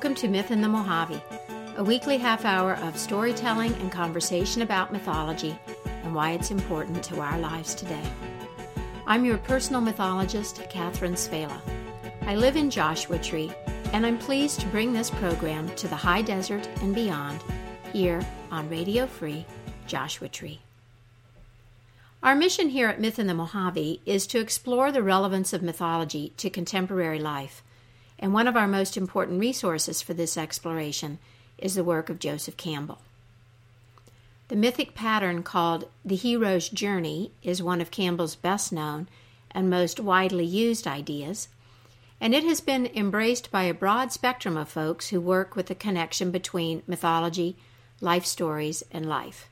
Welcome to Myth in the Mojave, a weekly half hour of storytelling and conversation about mythology and why it's important to our lives today. I'm your personal mythologist, Catherine Svehla. I live in Joshua Tree, and I'm pleased to bring this program to the high desert and beyond here on Radio Free Joshua Tree. Our mission here at Myth in the Mojave is to explore the relevance of mythology to contemporary life, and one of our most important resources for this exploration is the work of Joseph Campbell. The mythic pattern called the hero's journey is one of Campbell's best known and most widely used ideas, and it has been embraced by a broad spectrum of folks who work with the connection between mythology, life stories, and life.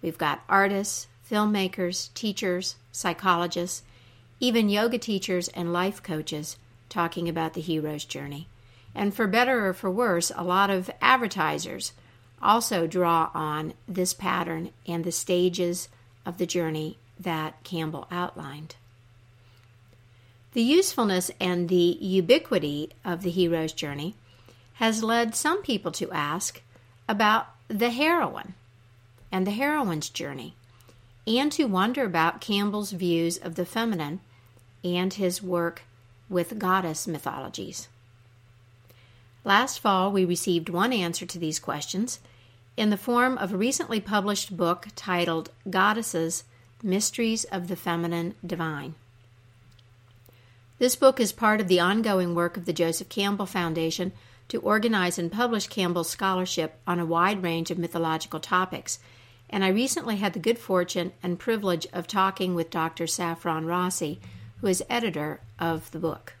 We've got artists, filmmakers, teachers, psychologists, even yoga teachers and life coaches talking about the hero's journey. And for better or for worse, a lot of advertisers also draw on this pattern and the stages of the journey that Campbell outlined. The usefulness and the ubiquity of the hero's journey has led some people to ask about the heroine and the heroine's journey and to wonder about Campbell's views of the feminine and his work with goddess mythologies. Last fall, we received one answer to these questions in the form of a recently published book titled Goddesses Mysteries of the Feminine Divine. This book is part of the ongoing work of the Joseph Campbell Foundation to organize and publish Campbell's scholarship on a wide range of mythological topics and I recently had the good fortune and privilege of talking with Dr. Saffron Rossi, who is editor of the book.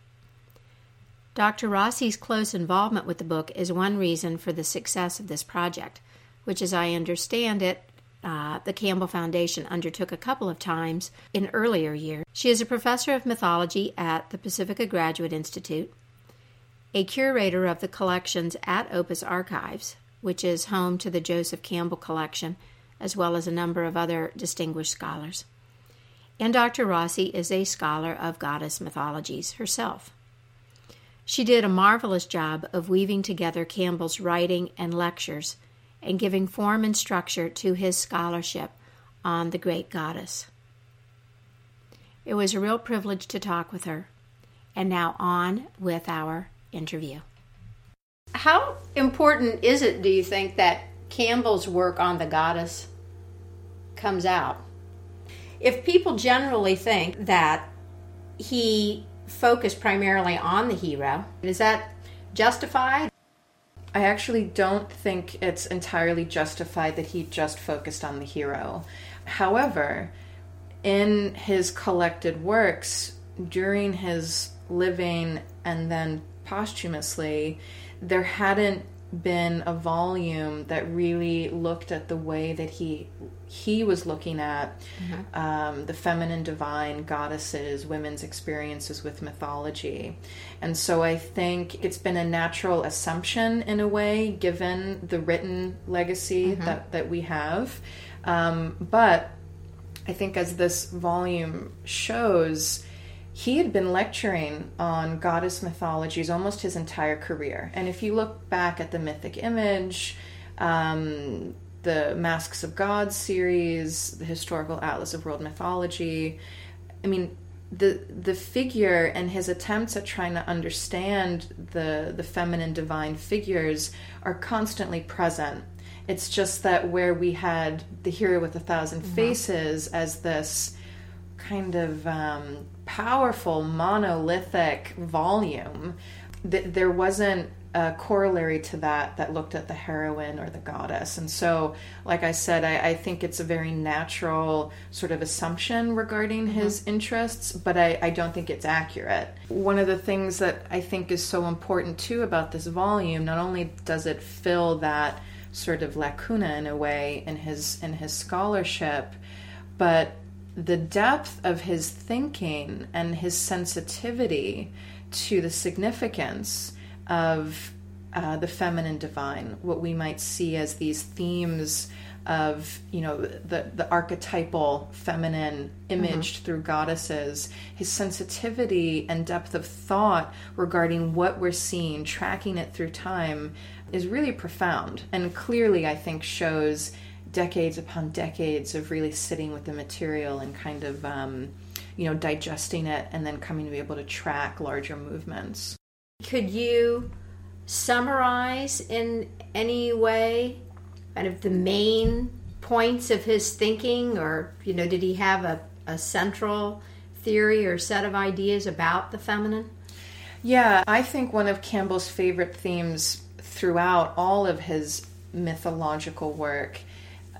Dr. Rossi's close involvement with the book is one reason for the success of this project, which, as I understand it, uh, the Campbell Foundation undertook a couple of times in earlier years. She is a professor of mythology at the Pacifica Graduate Institute, a curator of the collections at Opus Archives, which is home to the Joseph Campbell Collection as well as a number of other distinguished scholars. And Dr. Rossi is a scholar of goddess mythologies herself. She did a marvelous job of weaving together Campbell's writing and lectures and giving form and structure to his scholarship on the great goddess. It was a real privilege to talk with her. And now on with our interview. How important is it, do you think, that Campbell's work on the goddess comes out. If people generally think that he focused primarily on the hero, is that justified? I actually don't think it's entirely justified that he just focused on the hero. However, in his collected works during his living and then posthumously, there hadn't been a volume that really looked at the way that he he was looking at mm-hmm. um, the feminine divine goddesses women's experiences with mythology and so i think it's been a natural assumption in a way given the written legacy mm-hmm. that, that we have um, but i think as this volume shows he had been lecturing on goddess mythologies almost his entire career. And if you look back at the mythic image, um, the Masks of Gods series, the historical atlas of world mythology, I mean, the the figure and his attempts at trying to understand the the feminine divine figures are constantly present. It's just that where we had the hero with a 1000 mm-hmm. faces as this kind of um, powerful monolithic volume, th- there wasn't a corollary to that that looked at the heroine or the goddess. And so, like I said, I, I think it's a very natural sort of assumption regarding mm-hmm. his interests, but I, I don't think it's accurate. One of the things that I think is so important too about this volume, not only does it fill that sort of lacuna in a way in his in his scholarship, but the depth of his thinking and his sensitivity to the significance of uh, the feminine divine, what we might see as these themes of you know the the archetypal feminine imaged mm-hmm. through goddesses his sensitivity and depth of thought regarding what we're seeing tracking it through time is really profound and clearly i think shows decades upon decades of really sitting with the material and kind of um, you know digesting it and then coming to be able to track larger movements. Could you summarize in any way kind of the main points of his thinking? Or you know did he have a, a central theory or set of ideas about the feminine? Yeah i think one of campbell's favorite themes throughout all of his mythological work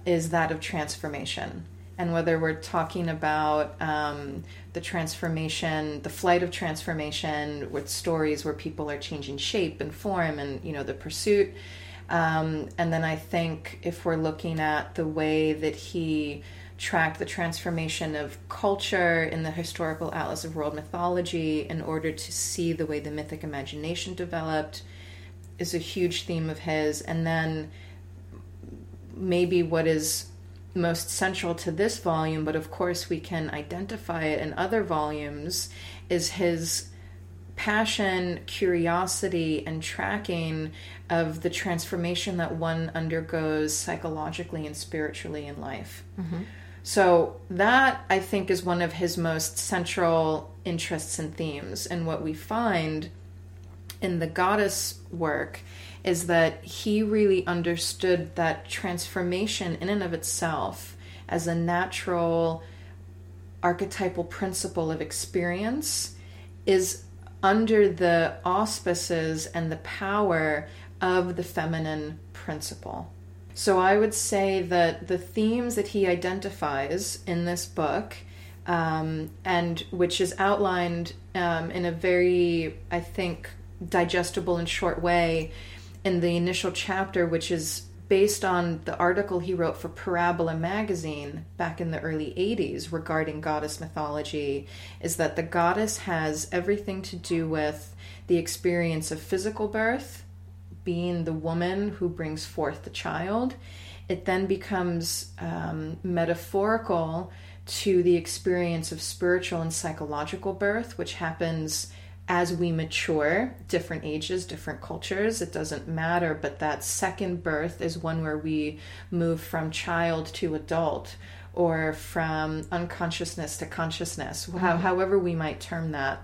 is that of transformation and whether we're talking about um, the transformation, the flight of transformation with stories where people are changing shape and form, and you know the pursuit. Um, and then I think if we're looking at the way that he tracked the transformation of culture in the historical atlas of world mythology in order to see the way the mythic imagination developed is a huge theme of his. And then maybe what is most central to this volume, but of course we can identify it in other volumes, is his passion, curiosity, and tracking of the transformation that one undergoes psychologically and spiritually in life. Mm-hmm. So, that I think is one of his most central interests and themes. And what we find in the goddess work is that he really understood that transformation in and of itself as a natural archetypal principle of experience is under the auspices and the power of the feminine principle. So I would say that the themes that he identifies in this book, um, and which is outlined um, in a very, I think, digestible and short way in the initial chapter, which is based on the article he wrote for Parabola magazine back in the early 80s regarding goddess mythology, is that the goddess has everything to do with the experience of physical birth, being the woman who brings forth the child. It then becomes um, metaphorical to the experience of spiritual and psychological birth, which happens as we mature, different ages, different cultures, it doesn't matter. But that second birth is one where we move from child to adult or from unconsciousness to consciousness, mm-hmm. how, however we might term that.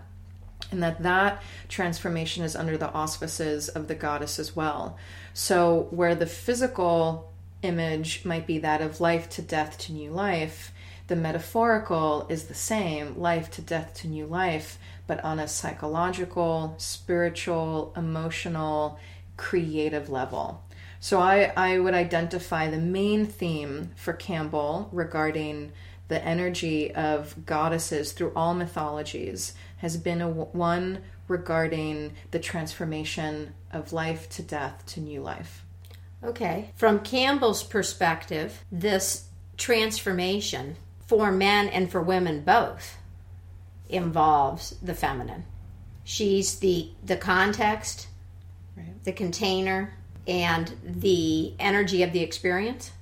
And that that transformation is under the auspices of the goddess as well. So, where the physical image might be that of life to death to new life, the metaphorical is the same life to death to new life but on a psychological, spiritual, emotional, creative level. So I, I would identify the main theme for Campbell regarding the energy of goddesses through all mythologies has been a one regarding the transformation of life to death to new life. Okay. From Campbell's perspective, this transformation for men and for women both involves the feminine. She's the the context, right. the container, and the energy of the experience,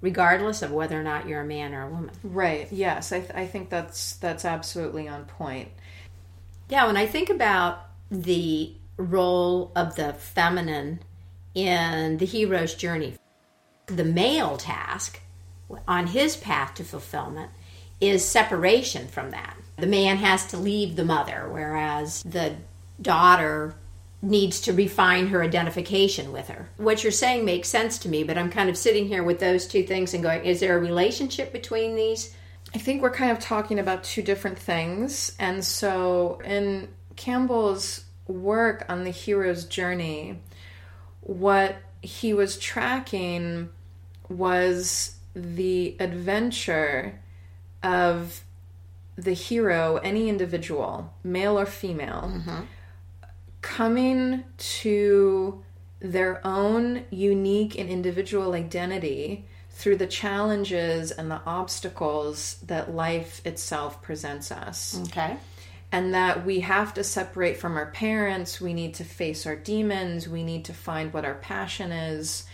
regardless of whether or not you're a man or a woman. Right. Yes, I, th- I think that's that's absolutely on point. Yeah, when I think about the role of the feminine in the hero's journey, the male task on his path to fulfillment is separation from that the man has to leave the mother, whereas the daughter needs to refine her identification with her. What you're saying makes sense to me, but I'm kind of sitting here with those two things and going, is there a relationship between these? I think we're kind of talking about two different things. And so in Campbell's work on the hero's journey, what he was tracking was the adventure of the hero, any individual, male or female, mm-hmm. coming to their own unique and individual identity through the challenges and the obstacles that life itself presents us. Okay. And that we have to separate from our parents, we need to face our demons, we need to find what our passion is.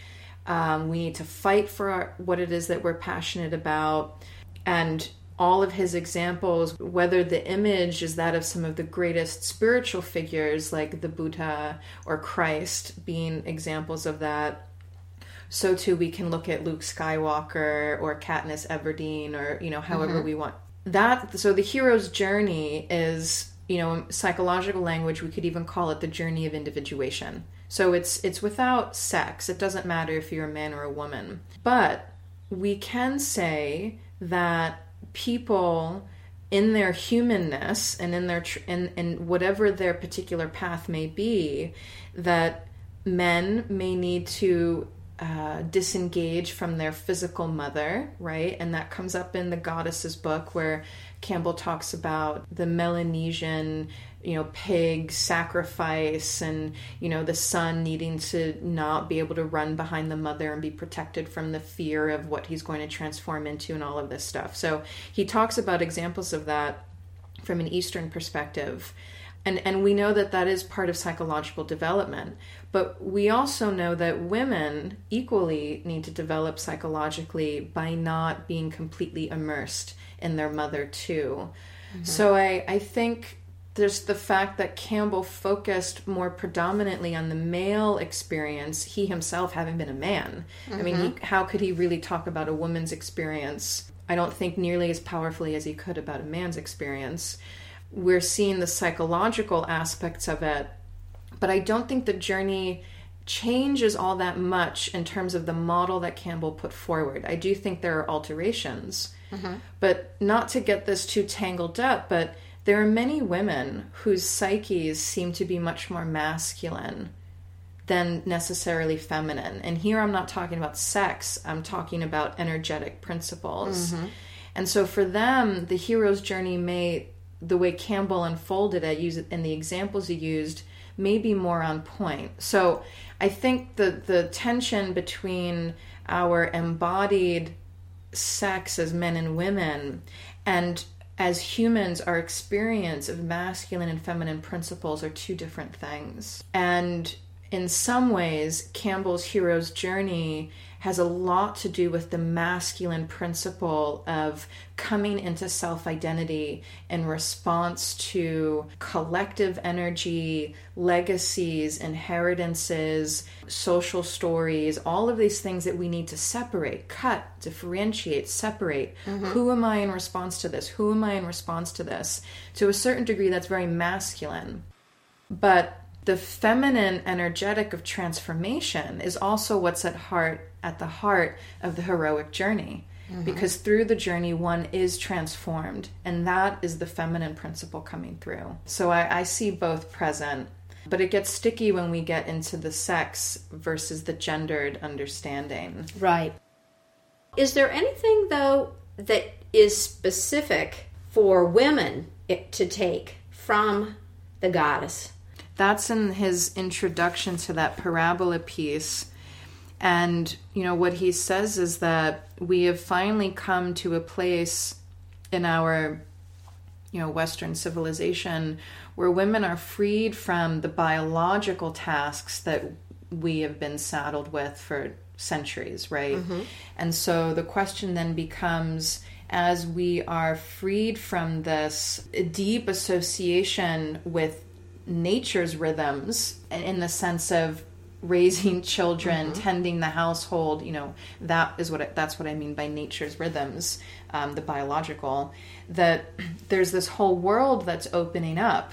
Um, we need to fight for our, what it is that we're passionate about. And all of his examples, whether the image is that of some of the greatest spiritual figures like the Buddha or Christ being examples of that, so too we can look at Luke Skywalker or Katniss Everdeen or, you know, however mm-hmm. we want. That so the hero's journey is, you know, psychological language we could even call it the journey of individuation. So it's it's without sex. It doesn't matter if you're a man or a woman. But we can say that people in their humanness and in their in, in whatever their particular path may be that men may need to uh, disengage from their physical mother, right? And that comes up in the Goddesses book where Campbell talks about the Melanesian you know pig sacrifice and you know the son needing to not be able to run behind the mother and be protected from the fear of what he's going to transform into and all of this stuff. So he talks about examples of that from an eastern perspective. And and we know that that is part of psychological development. But we also know that women equally need to develop psychologically by not being completely immersed in their mother too. Mm-hmm. so i i think there's the fact that Campbell focused more predominantly on the male experience, he himself having been a man. Mm-hmm. I mean, he, mm-hmm. how could he really talk about a woman's experience? I don't think nearly as powerfully as he could about a man's experience. We're seeing the psychological aspects of it, but I don't think the journey changes all that much in terms of the model that Campbell put forward. I do think there are alterations, mm-hmm. but not to get this too tangled up, but there are many women whose psyches seem to be much more masculine than necessarily feminine. And here I'm not talking about sex, I'm talking about energetic principles. Mm-hmm. And so for them, the hero's journey may, the way Campbell unfolded it, use it, and the examples he used, may be more on point. So I think the the tension between our embodied sex as men and women and as humans, our experience of masculine and feminine principles are two different things. And in some ways, Campbell's hero's journey has a lot to do with the masculine principle of coming into self identity in response to collective energy, legacies, inheritances, social stories, all of these things that we need to separate, cut, differentiate, separate. Mm-hmm. Who am I in response to this? Who am I in response to this? To a certain degree, that's very masculine. But the feminine energetic of transformation is also what's at heart at the heart of the heroic journey. Mm-hmm. because through the journey one is transformed and that is the feminine principle coming through. So I, I see both present but it gets sticky when we get into the sex versus the gendered understanding. Right. Is there anything though that is specific for women to take from the goddess that's in his introduction to that parabola piece. And, you know, what he says is that we have finally come to a place in our, you know, Western civilization where women are freed from the biological tasks that we have been saddled with for centuries, right? Mm-hmm. And so the question then becomes as we are freed from this deep association with nature's rhythms in the sense of raising children mm-hmm. tending the household you know that is what I, that's what i mean by nature's rhythms um, the biological that there's this whole world that's opening up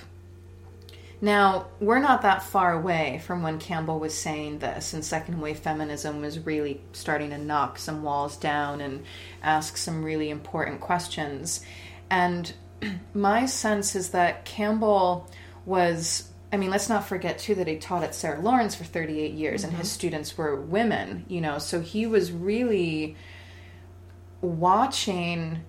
now we're not that far away from when campbell was saying this and second wave feminism was really starting to knock some walls down and ask some really important questions and my sense is that campbell was I mean, let's not forget too that he taught at Sarah Lawrence for 38 years mm-hmm. and his mm-hmm. students were women, you know, so he was really watching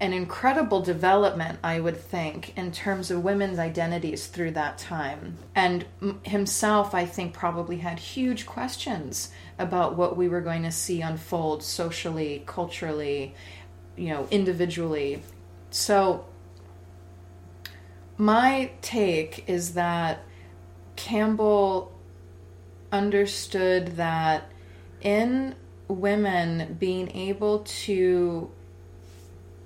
an incredible development, I would think, in terms of women's identities through that time. And himself, I think, probably had huge questions about what we were going to see unfold socially, culturally, you know, individually. So my take is that Campbell understood that in women being able to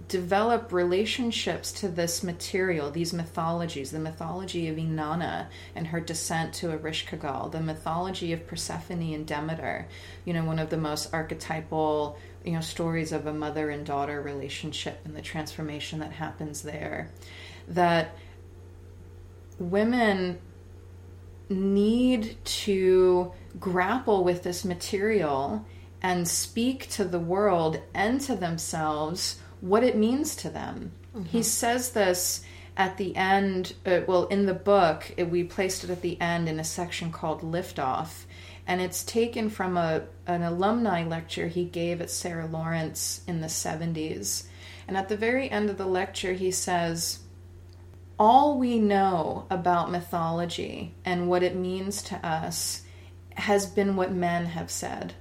develop relationships to this material, these mythologies, the mythology of Inanna and her descent to Ereshkigal, the mythology of Persephone and Demeter, you know, one of the most archetypal, you know, stories of a mother and daughter relationship and the transformation that happens there. That women need to grapple with this material and speak to the world and to themselves what it means to them. Mm-hmm. He says this at the end, uh, well, in the book, it, we placed it at the end in a section called Liftoff, and it's taken from a, an alumni lecture he gave at Sarah Lawrence in the 70s. And at the very end of the lecture, he says, All we know about mythology and what it means to us has been what men have said.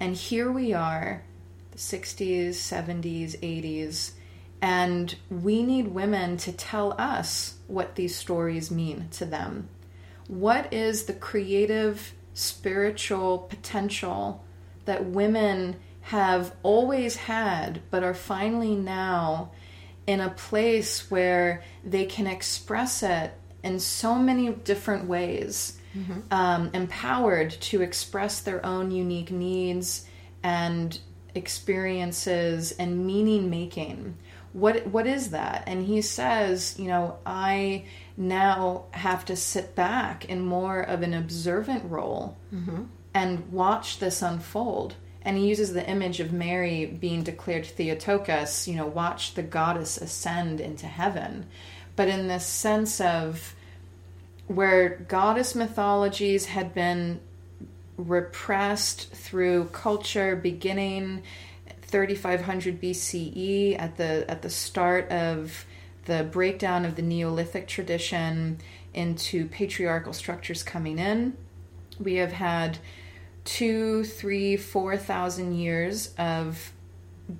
And here we are, the 60s, 70s, 80s, and we need women to tell us what these stories mean to them. What is the creative, spiritual potential that women have always had, but are finally now in a place where they can express it in so many different ways? mm-hmm. um, empowered to express their own unique needs and experiences and meaning making. What what is that? And he says, you know, I now have to sit back in more of an observant role mm-hmm. and watch this unfold. And he uses the image of Mary being declared Theotokos, you know, watch the goddess ascend into heaven. But in this sense of where goddess mythologies had been repressed through culture beginning 3500 BCE at the at the start of the breakdown of the Neolithic tradition into patriarchal structures coming in. We have had two, three, four thousand years of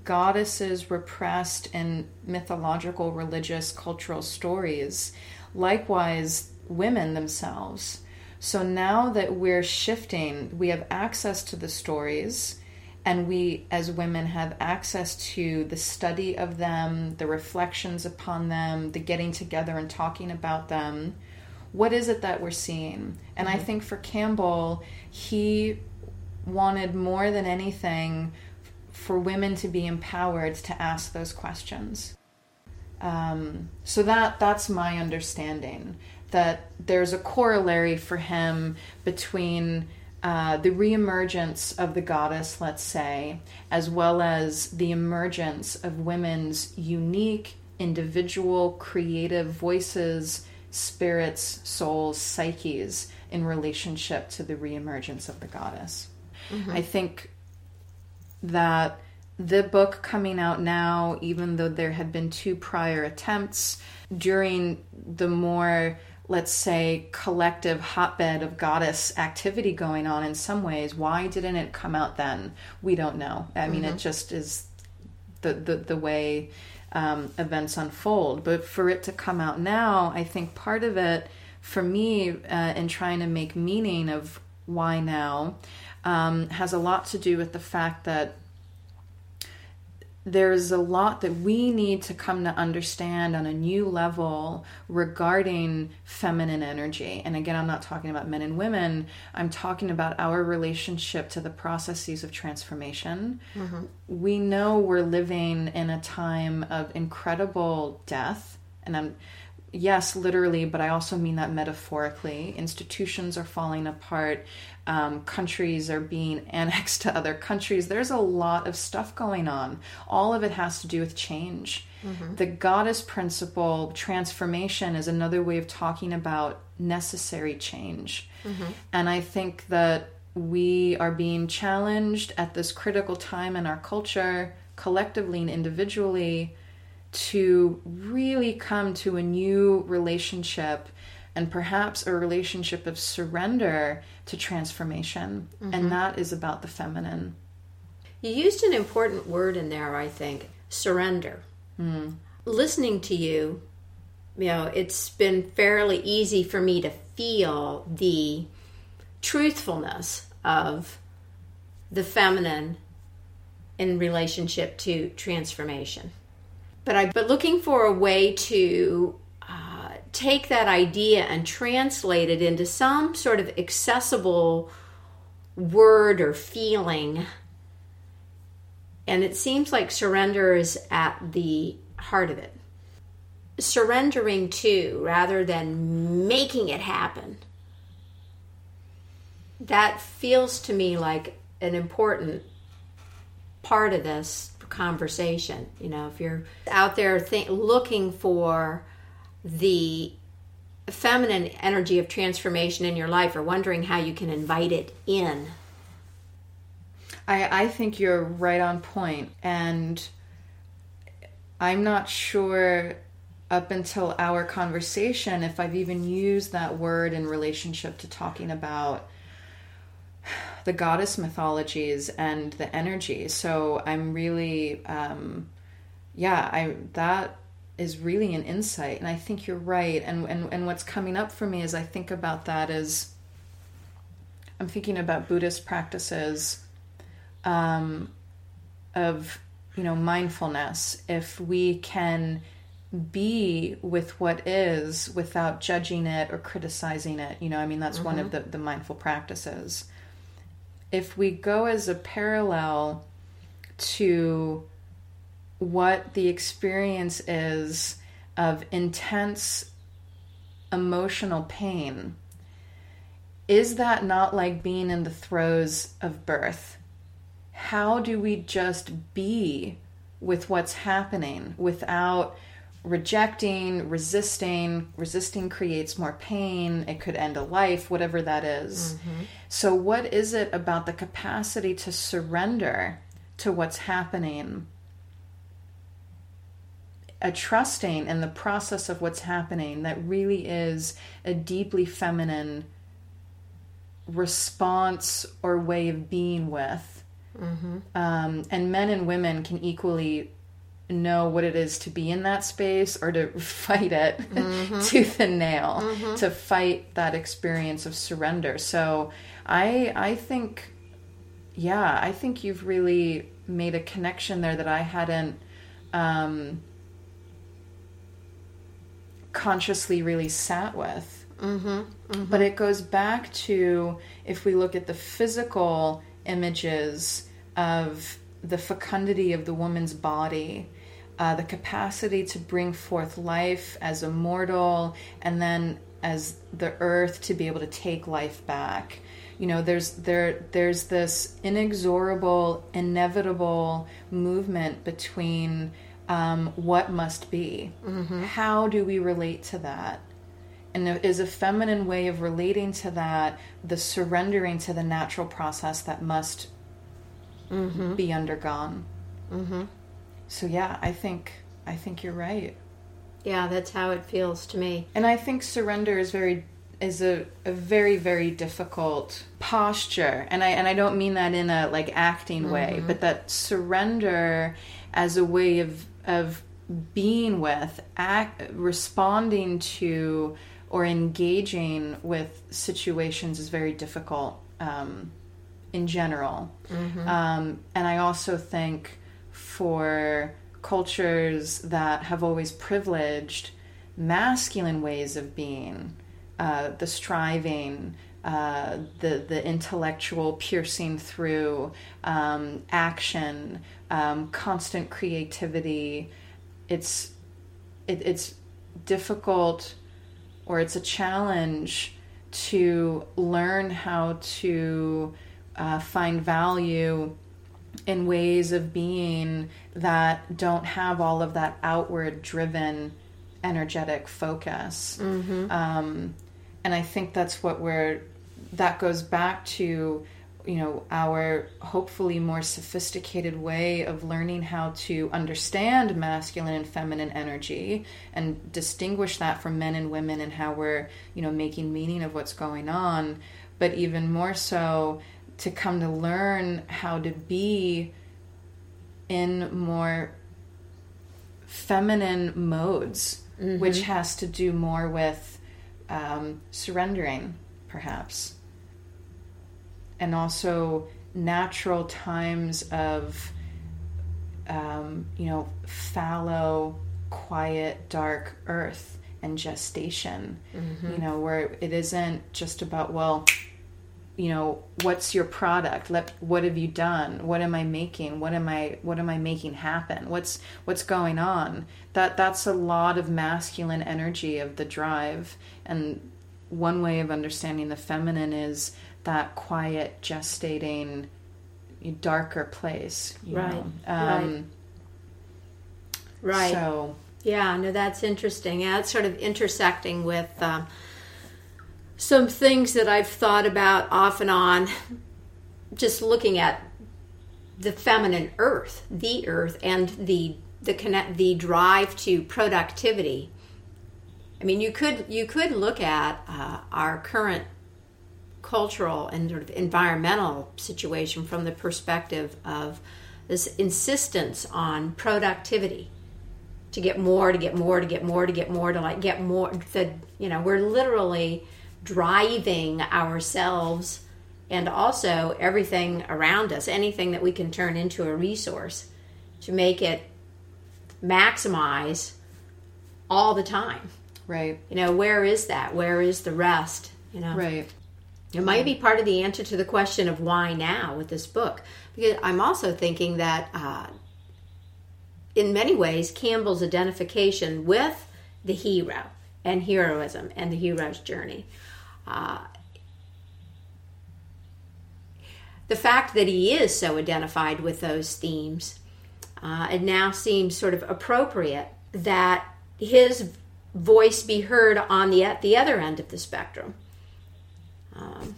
goddesses repressed in mythological, religious, cultural stories. Likewise, women themselves. So now that we're shifting, we have access to the stories, and we as women have access to the study of them, the reflections upon them, the getting together and talking about them. What is it that we're seeing? And mm-hmm. I think for Campbell, he wanted more than anything for women to be empowered to ask those questions. Um, so that that's my understanding that there's a corollary for him between uh, the reemergence of the goddess, let's say, as well as the emergence of women's unique, individual, creative voices, spirits, souls, psyches in relationship to the reemergence of the goddess. Mm-hmm. I think that the book coming out now, even though there had been two prior attempts during the more let's say, collective hotbed of goddess activity going on in some ways. Why didn't it come out then? We don't know. I mean, mm-hmm. it just is the, the, the way um, events unfold. But for it to come out now, I think part of it, for me, uh, in trying to make meaning of why now, um, has a lot to do with the fact that there's a lot that we need to come to understand on a new level regarding feminine energy. And again, I'm not talking about men and women, I'm talking about our relationship to the processes of transformation. Mm-hmm. We know we're living in a time of incredible death. And I'm yes, literally, but I also mean that metaphorically. Institutions are falling apart, um, countries are being annexed to other countries. There's a lot of stuff going on. All of it has to do with change. Mm-hmm. The goddess principle, transformation, is another way of talking about necessary change. Mm-hmm. And I think that we are being challenged at this critical time in our culture, collectively and individually to really come to a new relationship and perhaps a relationship of surrender to transformation. Mm-hmm. And that is about the feminine. You used an important word in there, I think surrender. Mm. Listening to you, you know, it's been fairly easy for me to feel the truthfulness of the feminine in relationship to transformation. But I but looking for a way to uh, take that idea and translate it into some sort of accessible word or feeling. And it seems like surrender is at the heart of it. Surrendering to rather than making it happen. That feels to me like an important part of this conversation. You know, if you're out there th- looking for the feminine energy of transformation in your life or wondering how you can invite it in. I, I think you're right on point, and I'm not sure up until our conversation if I've even used that word in relationship to talking about the goddess mythologies and the energy. So I'm really, um, yeah, I that is really an insight, and I think you're right. And and and what's coming up for me as I think about that is, I'm thinking about Buddhist practices, um, of you know mindfulness. If we can be with what is without judging it or criticizing it you know i mean that's mm-hmm. one of mm-hmm. the, the mindful practices if we go as a parallel to what the experience is of intense emotional pain, is that not like being in the throes of birth? How do we just be with what's happening without rejecting, resisting. Resisting creates more pain. It could end a life, whatever that is. Mm-hmm. So, what is it about the capacity to surrender to what's happening? A trusting in the process of what's happening that really is a deeply feminine response or way of being with. Mm-hmm. Um, and men and women can equally know what it is to be in that space or to fight it mm-hmm. tooth and nail mm-hmm. to fight that experience of surrender so i i think yeah i think you've really made a connection there that i hadn't um, consciously really sat with mm-hmm. mm-hmm. but it goes back to if we look at the physical images of the fecundity of the woman's body uh, the capacity to bring forth life as a mortal and then as the earth to be able to take life back. You know there's there there's this inexorable inevitable movement between um, what must be. Mm-hmm. how do we relate to that? And is a feminine way of relating to that the surrendering to the natural process that must mm-hmm. be undergone. Mm-hmm so yeah, I think I think you're right. Yeah, that's how it feels to me. And I think surrender is very is a, a very very difficult posture and i and i don't mean that in a like acting mm-hmm. way but that surrender as a way of of being with act responding to or engaging with situations is very difficult um, in general mm-hmm. um, and i also think for cultures that have always privileged masculine ways of being, uh, the striving, uh, the the intellectual piercing through um, action, um, constant creativity. It's it, it's difficult, or it's a challenge to learn how to uh, find value in ways of being that don't have all of that outward driven energetic focus mm-hmm. um, and i think that's what we're that goes back to you know our hopefully more sophisticated way of learning how to understand masculine and feminine energy and distinguish that from men and women and how we're you know making meaning of what's going on but even more so to come to learn how to be in more feminine modes, mm-hmm. which has to do more with um, surrendering, perhaps, and also natural times of, um, you know, fallow, quiet, dark earth and gestation. Mm-hmm. You know, where it isn't just about, well, you know what's your product? Let what have you done? What am i making? What am i what am i making happen? What's what's going on? That that's a lot of masculine energy of the drive. And one way of understanding the feminine is that quiet gestating darker place right um, right right. so yeah no that's interesting. Yeah it's sort of intersecting with um, some things that I've thought about off and on, just looking at the feminine earth, the earth, and the the connect the drive to productivity. I mean, you could you could look at uh, our current cultural and sort of environmental situation from the perspective of this insistence on productivity to get more, to get more, to get more, to get more, to like get more. The you know we're literally driving ourselves and also everything around us, anything that we can turn into a resource to make it maximize all the time. Right. You know, where is that? Where is the rest? You know, right. It might be part of the answer to the question of why now with this book. Because I'm also thinking that uh, in many ways, Campbell's identification with the hero and heroism and the hero's journey uh, the fact that he is so identified with those themes, uh, it now seems sort of appropriate that his voice be heard on the at the other end of the spectrum. Um,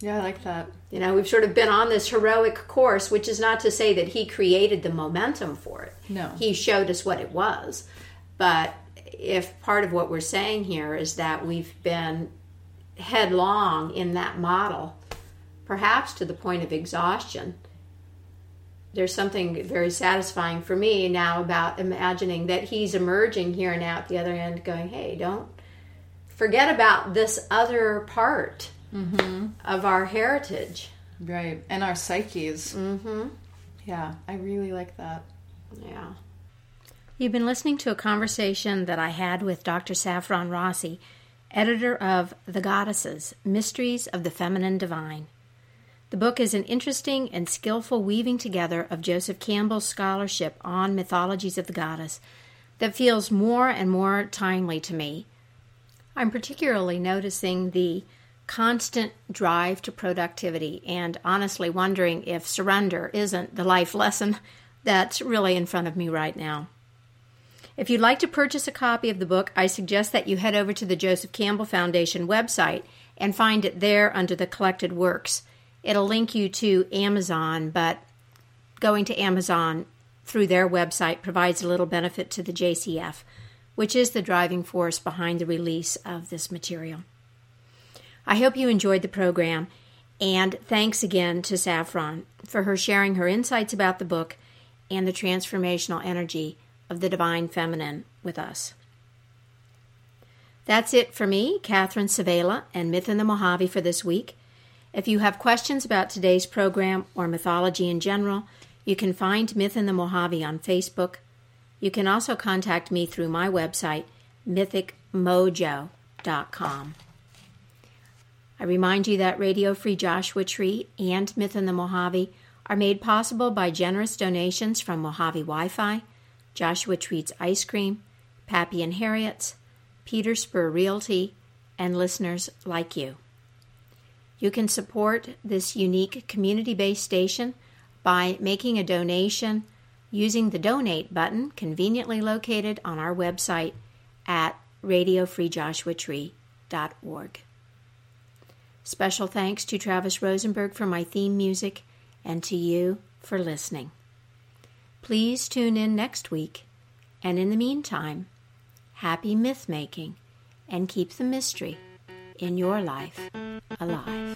yeah, I like that. You know, we've sort of been on this heroic course, which is not to say that he created the momentum for it. No. He showed us what it was. But if part of what we're saying here is that we've been headlong in that model, perhaps to the point of exhaustion. There's something very satisfying for me now about imagining that he's emerging here and out at the other end, going, hey, don't forget about this other part mm-hmm. of our heritage. Right. And our psyches. Mm-hmm. Yeah, I really like that. Yeah. You've been listening to a conversation that I had with Dr. Saffron Rossi editor of The Goddesses Mysteries of the Feminine Divine. The book is an interesting and skillful weaving together of Joseph Campbell's scholarship on mythologies of the goddess that feels more and more timely to me. I'm particularly noticing the constant drive to productivity and honestly wondering if surrender isn't the life lesson that's really in front of me right now. If you'd like to purchase a copy of the book, I suggest that you head over to the Joseph Campbell Foundation website and find it there under the collected works. It'll link you to Amazon, but going to Amazon through their website provides a little benefit to the JCF, which is the driving force behind the release of this material. I hope you enjoyed the program, and thanks again to Saffron for her sharing her insights about the book and the transformational energy of the divine feminine with us. That's it for me, Catherine Svehla, and Myth in the Mojave for this week. If you have questions about today's program or mythology in general, you can find Myth in the Mojave on Facebook. You can also contact me through my website, mythicmojo.com. I remind you that Radio Free Joshua Tree and Myth in the Mojave are made possible by generous donations from Mojave Wi Fi Joshua Treats Ice Cream, Pappy and Harriet's, Peter Spur Realty, and listeners like you. You can support this unique community based station by making a donation using the donate button conveniently located on our website at radiofreejoshuatree.org. Special thanks to Travis Rosenberg for my theme music and to you for listening. Please tune in next week, and in the meantime, happy myth making and keep the mystery in your life alive.